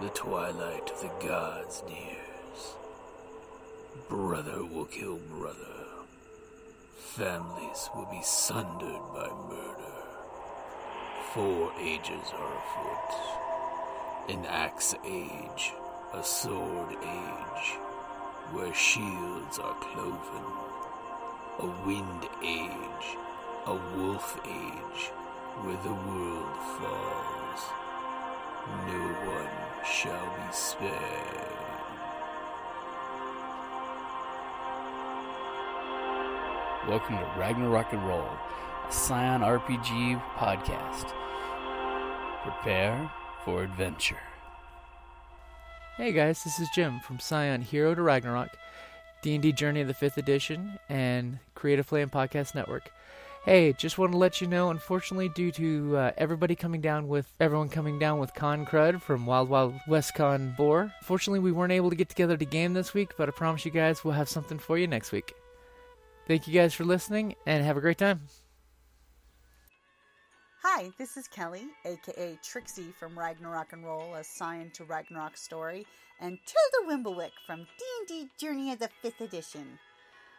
the twilight of the gods nears, brother will kill brother. Families will be sundered by murder. Four ages are afoot. An axe age, a sword age, where shields are cloven. A wind age, a wolf age, where the world falls. No shall. Welcome to Ragnarok and Roll, a Scion RPG podcast. Prepare for adventure. Hey guys, this is Jim from Scion Hero to Ragnarok, D&D Journey of the 5th Edition, and Creative Flame Podcast Network. Hey, just want to let you know, unfortunately, due to uh, everybody coming down with everyone coming down with Con Crud from Wild Wild West Con 4, unfortunately, we weren't able to get together to game this week, but I promise you guys we'll have something for you next week. Thank you guys for listening, and have a great time. Hi, this is Kelly, aka Trixie from Ragnarok and Roll, a Scion to Ragnarok story, and Tilda Wimblewick from D&D Journey of the 5th Edition.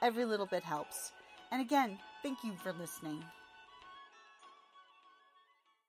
Every little bit helps. And again, thank you for listening.